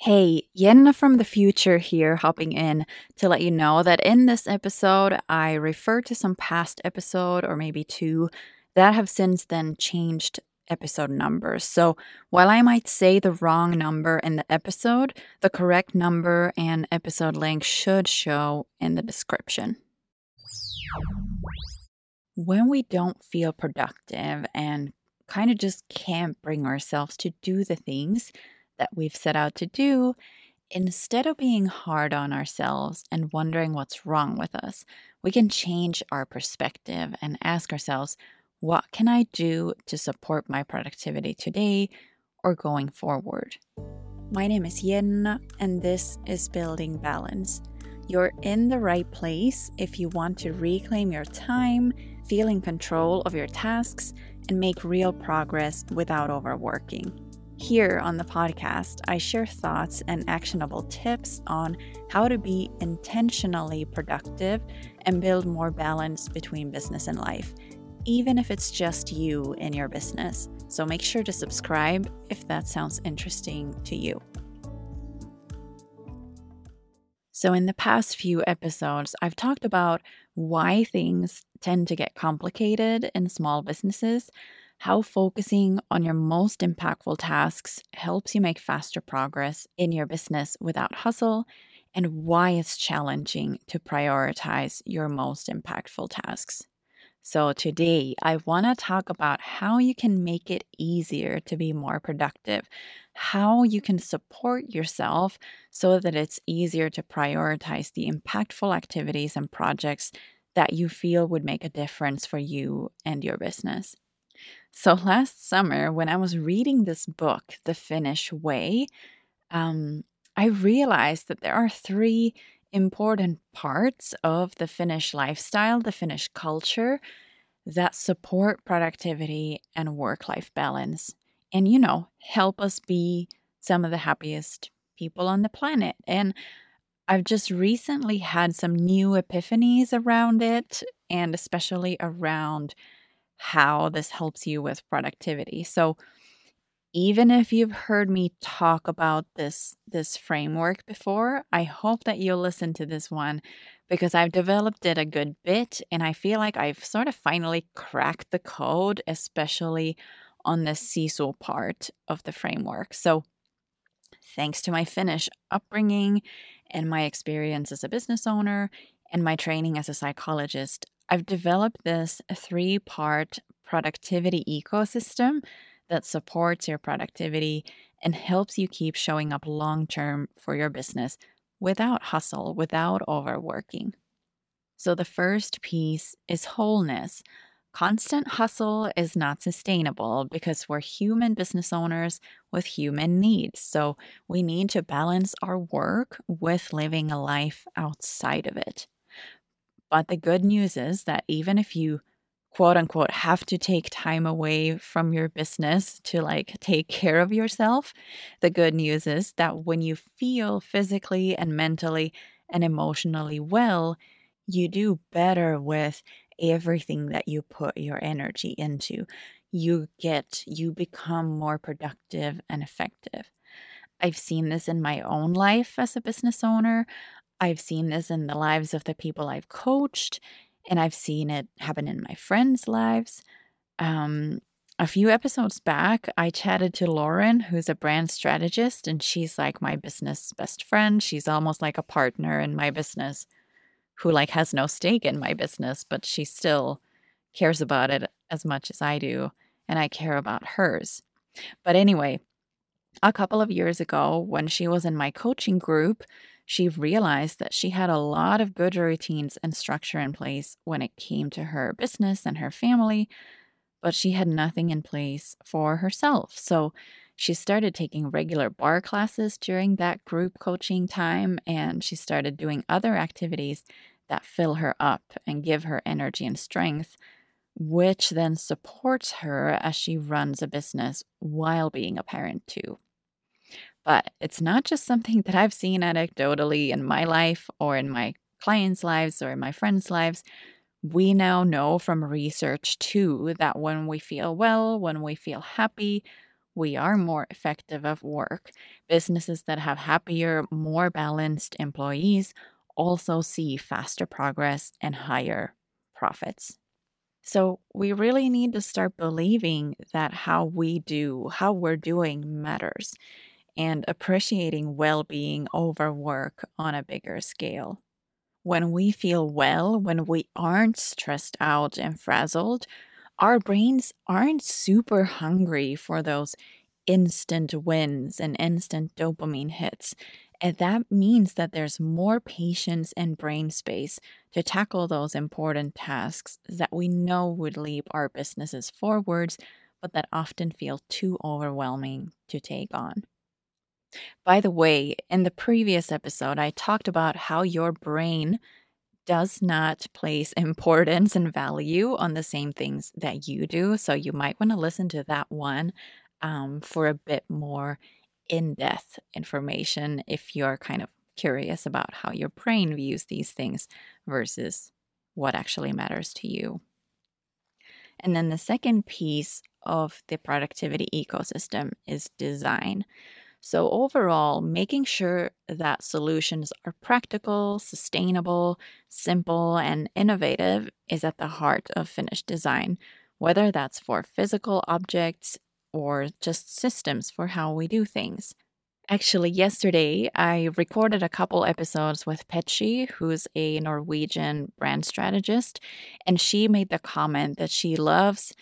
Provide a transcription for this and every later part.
Hey, Jenna from the future here, hopping in to let you know that in this episode, I refer to some past episode or maybe two that have since then changed episode numbers. So while I might say the wrong number in the episode, the correct number and episode link should show in the description. When we don't feel productive and kind of just can't bring ourselves to do the things that we've set out to do, instead of being hard on ourselves and wondering what's wrong with us, we can change our perspective and ask ourselves, what can I do to support my productivity today or going forward? My name is Jenna, and this is Building Balance. You're in the right place if you want to reclaim your time, feel in control of your tasks, and make real progress without overworking. Here on the podcast, I share thoughts and actionable tips on how to be intentionally productive and build more balance between business and life even if it's just you in your business. So make sure to subscribe if that sounds interesting to you. So, in the past few episodes, I've talked about why things tend to get complicated in small businesses, how focusing on your most impactful tasks helps you make faster progress in your business without hustle, and why it's challenging to prioritize your most impactful tasks. So, today I want to talk about how you can make it easier to be more productive, how you can support yourself so that it's easier to prioritize the impactful activities and projects that you feel would make a difference for you and your business. So, last summer, when I was reading this book, The Finnish Way, um, I realized that there are three important parts of the Finnish lifestyle, the Finnish culture that support productivity and work life balance. And, you know, help us be some of the happiest people on the planet. And I've just recently had some new epiphanies around it, and especially around how this helps you with productivity. So, even if you've heard me talk about this this framework before, I hope that you'll listen to this one because I've developed it a good bit and I feel like I've sort of finally cracked the code, especially on the Sisu part of the framework. So, thanks to my Finnish upbringing and my experience as a business owner and my training as a psychologist, I've developed this three part productivity ecosystem that supports your productivity and helps you keep showing up long term for your business without hustle, without overworking. So, the first piece is wholeness. Constant hustle is not sustainable because we're human business owners with human needs. So, we need to balance our work with living a life outside of it. But the good news is that even if you quote unquote have to take time away from your business to like take care of yourself, the good news is that when you feel physically and mentally and emotionally well, you do better with everything that you put your energy into. You get, you become more productive and effective. I've seen this in my own life as a business owner. I've seen this in the lives of the people I've coached and I've seen it happen in my friends' lives. Um, a few episodes back, I chatted to Lauren, who's a brand strategist, and she's like my business best friend. She's almost like a partner in my business who like has no stake in my business, but she still cares about it as much as I do, and I care about hers. But anyway, a couple of years ago, when she was in my coaching group, she realized that she had a lot of good routines and structure in place when it came to her business and her family, but she had nothing in place for herself. So she started taking regular barre classes during that group coaching time, and she started doing other activities that fill her up and give her energy and strength, which then supports her as she runs a business while being a parent too. But it's not just something that I've seen anecdotally in my life or in my clients' lives or in my friends' lives. We now know from research too that when we feel well, when we feel happy, we are more effective at work. Businesses that have happier, more balanced employees also see faster progress and higher profits. So, we really need to start believing that how we do, how we're doing matters, and appreciating well being over work on a bigger scale. When we feel well, when we aren't stressed out and frazzled, our brains aren't super hungry for those instant wins and instant dopamine hits. And that means that there's more patience and brain space to tackle those important tasks that we know would leap our businesses forwards, but that often feel too overwhelming to take on. By the way, in the previous episode, I talked about how your brain does not place importance and value on the same things that you do. So you might want to listen to that one um, for a bit more in depth information if you're kind of curious about how your brain views these things versus what actually matters to you. And then the second piece of the productivity ecosystem is design. So, overall, making sure that solutions are practical, sustainable, simple, and innovative is at the heart of Finnish design, whether that's for physical objects or just systems for how we do things. Actually, yesterday I recorded a couple episodes with Petchi, who's a Norwegian brand strategist, and she made the comment that she loves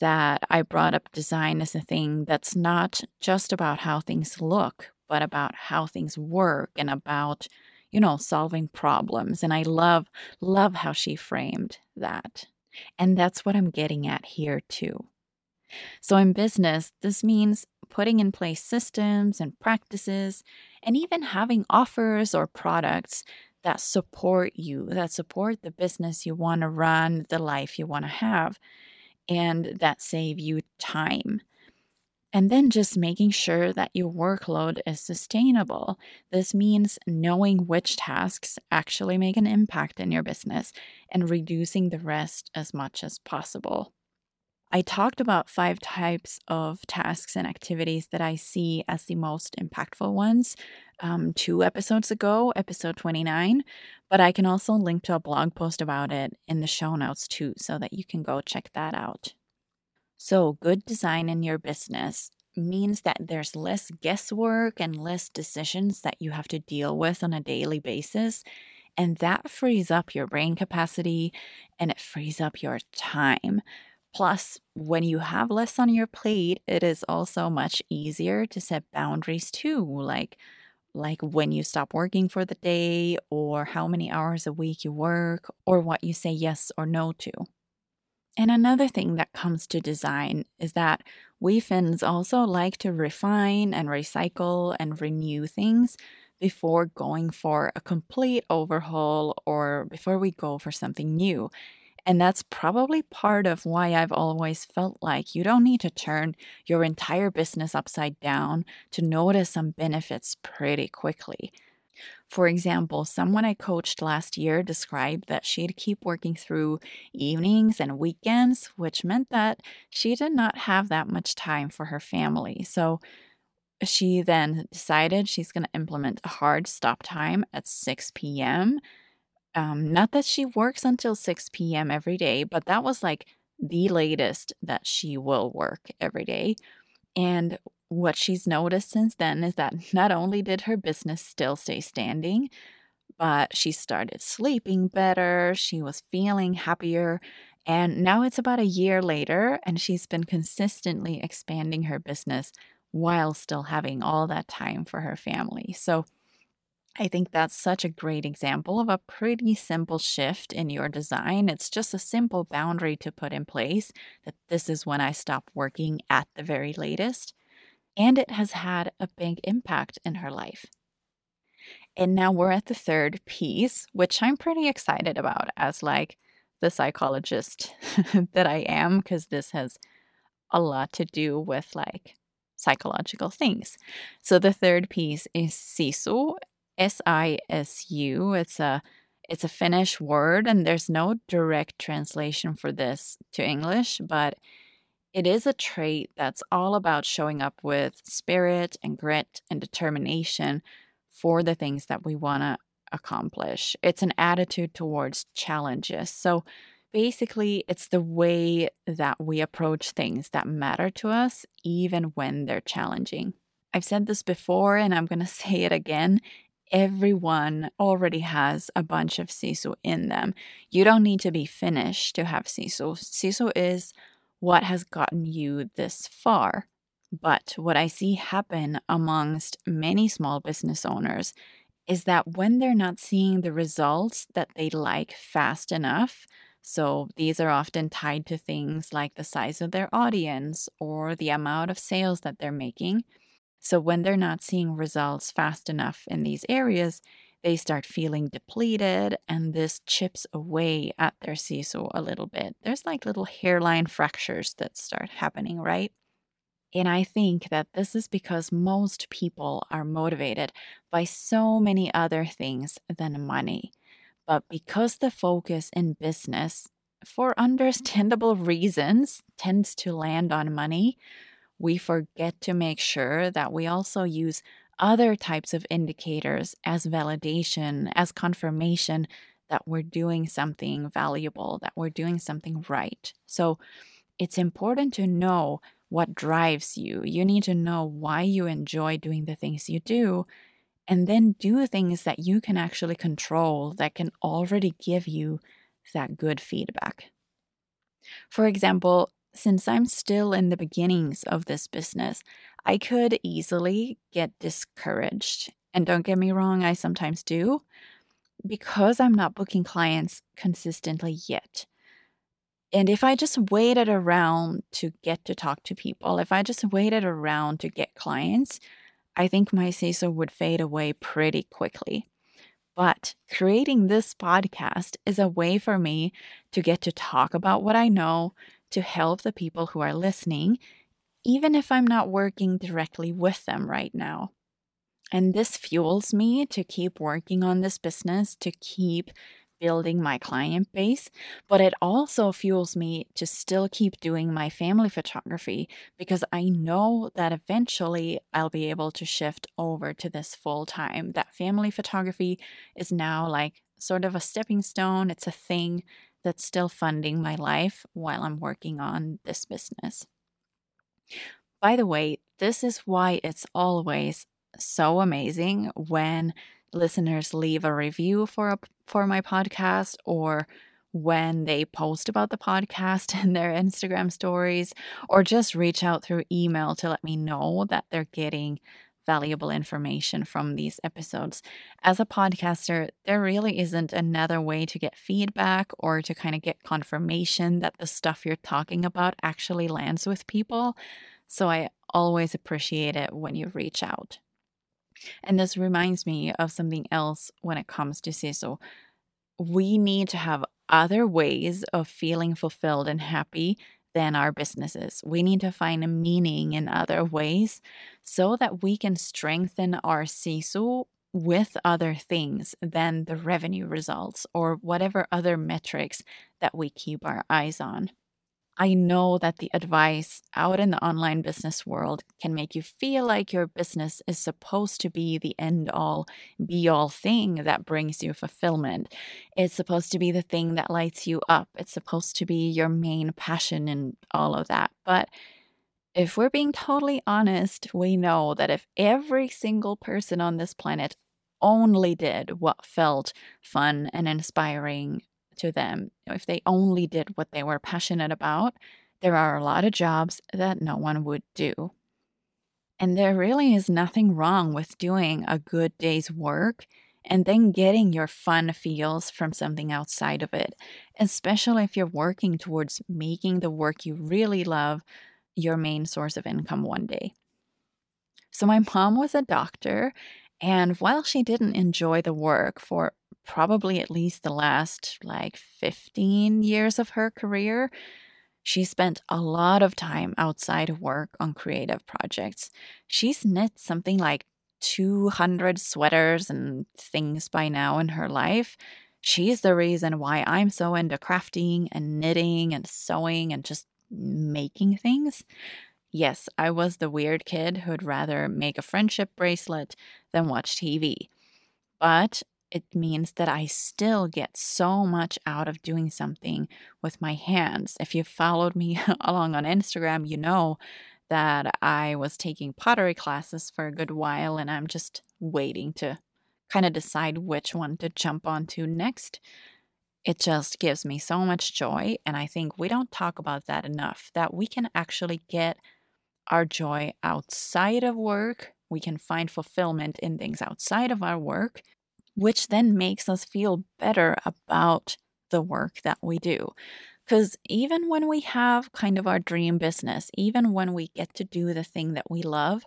that I brought up design as a thing that's not just about how things look, but about how things work and about, you know, solving problems. And I love, love how she framed that. And that's what I'm getting at here too. So, in business, this means putting in place systems and practices, and even having offers or products that support you, that support the business you want to run, the life you want to have and that save you time. And then just making sure that your workload is sustainable. This means knowing which tasks actually make an impact in your business and reducing the rest as much as possible. I talked about five types of tasks and activities that I see as the most impactful ones um, two episodes ago, episode 29. But I can also link to a blog post about it in the show notes too, so that you can go check that out. So, good design in your business means that there's less guesswork and less decisions that you have to deal with on a daily basis. And that frees up your brain capacity and it frees up your time. Plus, when you have less on your plate, it is also much easier to set boundaries too, like like when you stop working for the day or how many hours a week you work or what you say yes or no to. And another thing that comes to design is that we Finns also like to refine and recycle and renew things before going for a complete overhaul or before we go for something new. And that's probably part of why I've always felt like you don't need to turn your entire business upside down to notice some benefits pretty quickly. For example, someone I coached last year described that she'd keep working through evenings and weekends, which meant that she did not have that much time for her family. So she then decided she's going to implement a hard stop time at 6 p.m um, not that she works until 6 p.m. every day, but that was like the latest that she will work every day. And what she's noticed since then is that not only did her business still stay standing, but she started sleeping better, she was feeling happier. And now it's about a year later, and she's been consistently expanding her business while still having all that time for her family. So I think that's such a great example of a pretty simple shift in your design. It's just a simple boundary to put in place that this is when I stop working at the very latest. And it has had a big impact in her life. And now we're at the third piece, which I'm pretty excited about as like the psychologist that I am, because this has a lot to do with like psychological things. So the third piece is sisu, S I S U. It's a it's a Finnish word and there's no direct translation for this to English, but It is a trait that's all about showing up with spirit and grit and determination for the things that we want to accomplish. It's an attitude towards challenges. So basically, it's the way that we approach things that matter to us, even when they're challenging. I've said this before and I'm going to say it again. Everyone already has a bunch of sisu in them. You don't need to be Finnish to have sisu. Sisu is what has gotten you this far. But what I see happen amongst many small business owners is that when they're not seeing the results that they like fast enough, so these are often tied to things like the size of their audience or the amount of sales that they're making. So when they're not seeing results fast enough in these areas, they start feeling depleted and this chips away at their sisu a little bit. There's like little hairline fractures that start happening, right? And I think that this is because most people are motivated by so many other things than money. But because the focus in business, for understandable reasons, tends to land on money, we forget to make sure that we also use other types of indicators as validation, as confirmation that we're doing something valuable, that we're doing something right. So it's important to know what drives you. You need to know why you enjoy doing the things you do, and then do things that you can actually control that can already give you that good feedback. For example, since I'm still in the beginnings of this business, I could easily get discouraged. And don't get me wrong, I sometimes do because I'm not booking clients consistently yet. And if I just waited around to get to talk to people, if I just waited around to get clients, I think my sisu would fade away pretty quickly. But creating this podcast is a way for me to get to talk about what I know, to help the people who are listening, even if I'm not working directly with them right now. And this fuels me to keep working on this business, to keep building my client base, but it also fuels me to still keep doing my family photography because I know that eventually I'll be able to shift over to this full time. That family photography is now like sort of a stepping stone, it's a thing that's still funding my life while I'm working on this business. By the way, this is why it's always so amazing when listeners leave a review for a, for my podcast or when they post about the podcast in their Instagram stories or just reach out through email to let me know that they're getting valuable information from these episodes. As a podcaster, there really isn't another way to get feedback or to kind of get confirmation that the stuff you're talking about actually lands with people. So I always appreciate it when you reach out. And this reminds me of something else when it comes to sisu. We need to have other ways of feeling fulfilled and happy than our businesses. We need to find a meaning in other ways so that we can strengthen our sisu with other things than the revenue results or whatever other metrics that we keep our eyes on. I know that the advice out in the online business world can make you feel like your business is supposed to be the end all, be all thing that brings you fulfillment. It's supposed to be the thing that lights you up. It's supposed to be your main passion and all of that. But if we're being totally honest, we know that if every single person on this planet only did what felt fun and inspiring to them. If they only did what they were passionate about, there are a lot of jobs that no one would do. And there really is nothing wrong with doing a good day's work and then getting your fun feels from something outside of it, especially if you're working towards making the work you really love your main source of income one day. So, my mom was a doctor, and while she didn't enjoy the work for probably at least the last like 15 years of her career, she spent a lot of time outside of work on creative projects. She's knit something like 200 sweaters and things by now in her life. She's the reason why I'm so into crafting and knitting and sewing and just making things. Yes, I was the weird kid who'd rather make a friendship bracelet than watch TV. But it means that I still get so much out of doing something with my hands. If you followed me along on Instagram, you know that I was taking pottery classes for a good while and I'm just waiting to kind of decide which one to jump onto next. It just gives me so much joy. And I think we don't talk about that enough that we can actually get our joy outside of work. We can find fulfillment in things outside of our work, which then makes us feel better about the work that we do. Because even when we have kind of our dream business, even when we get to do the thing that we love,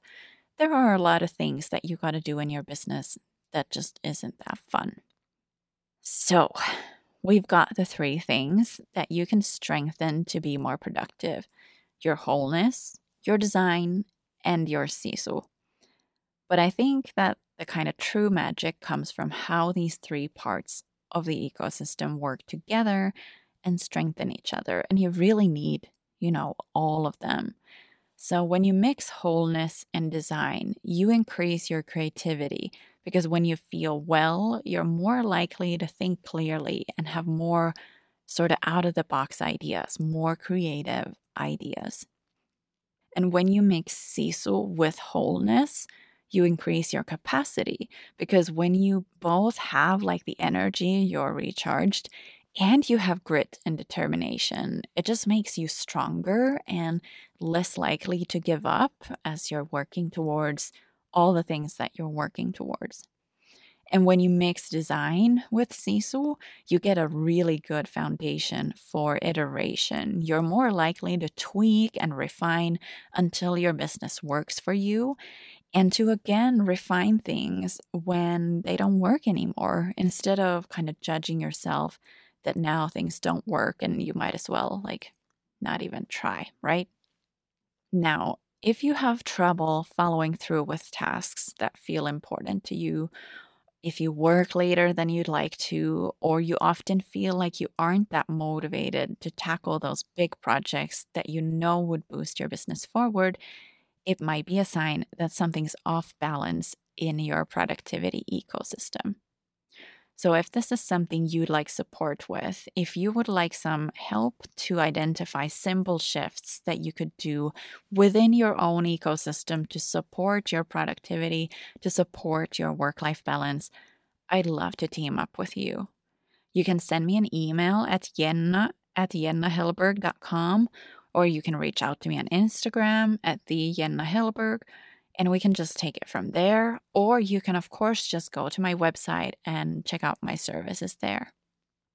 there are a lot of things that you got to do in your business that just isn't that fun. So, we've got the three things that you can strengthen to be more productive your wholeness, your design, and your sisu. But I think that the kind of true magic comes from how these three parts of the ecosystem work together and strengthen each other. And you really need, you know, all of them. So when you mix wholeness and design, you increase your creativity because when you feel well, you're more likely to think clearly and have more sort of out of the box ideas, more creative ideas. And when you mix sisu with wholeness, you increase your capacity because when you both have like the energy, you're recharged, and you have grit and determination, it just makes you stronger and less likely to give up as you're working towards all the things that you're working towards. And when you mix design with Sisu, you get a really good foundation for iteration. You're more likely to tweak and refine until your business works for you and to again refine things when they don't work anymore instead of kind of judging yourself that now things don't work and you might as well like not even try, right? Now, if you have trouble following through with tasks that feel important to you, if you work later than you'd like to, or you often feel like you aren't that motivated to tackle those big projects that you know would boost your business forward, it might be a sign that something's off balance in your productivity ecosystem. So, if this is something you'd like support with, if you would like some help to identify simple shifts that you could do within your own ecosystem to support your productivity, to support your work life balance, I'd love to team up with you. You can send me an email at jenna at jennahellberg.com or you can reach out to me on Instagram at the Jenna and we can just take it from there. Or you can, of course, just go to my website and check out my services there.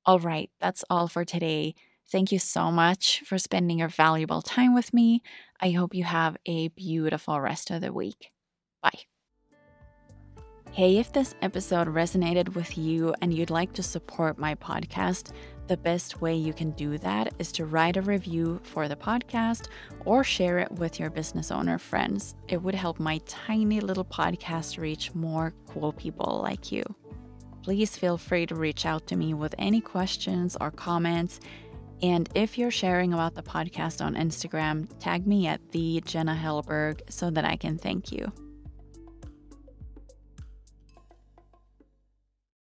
All right, that's all for today. Thank you so much for spending your valuable time with me. I hope you have a beautiful rest of the week. Hey, if this episode resonated with you and you'd like to support my podcast, the best way you can do that is to write a review for the podcast or share it with your business owner friends. It would help my tiny little podcast reach more cool people like you. Please feel free to reach out to me with any questions or comments. And if you're sharing about the podcast on Instagram, tag me at the Jenna Hellberg so that I can thank you.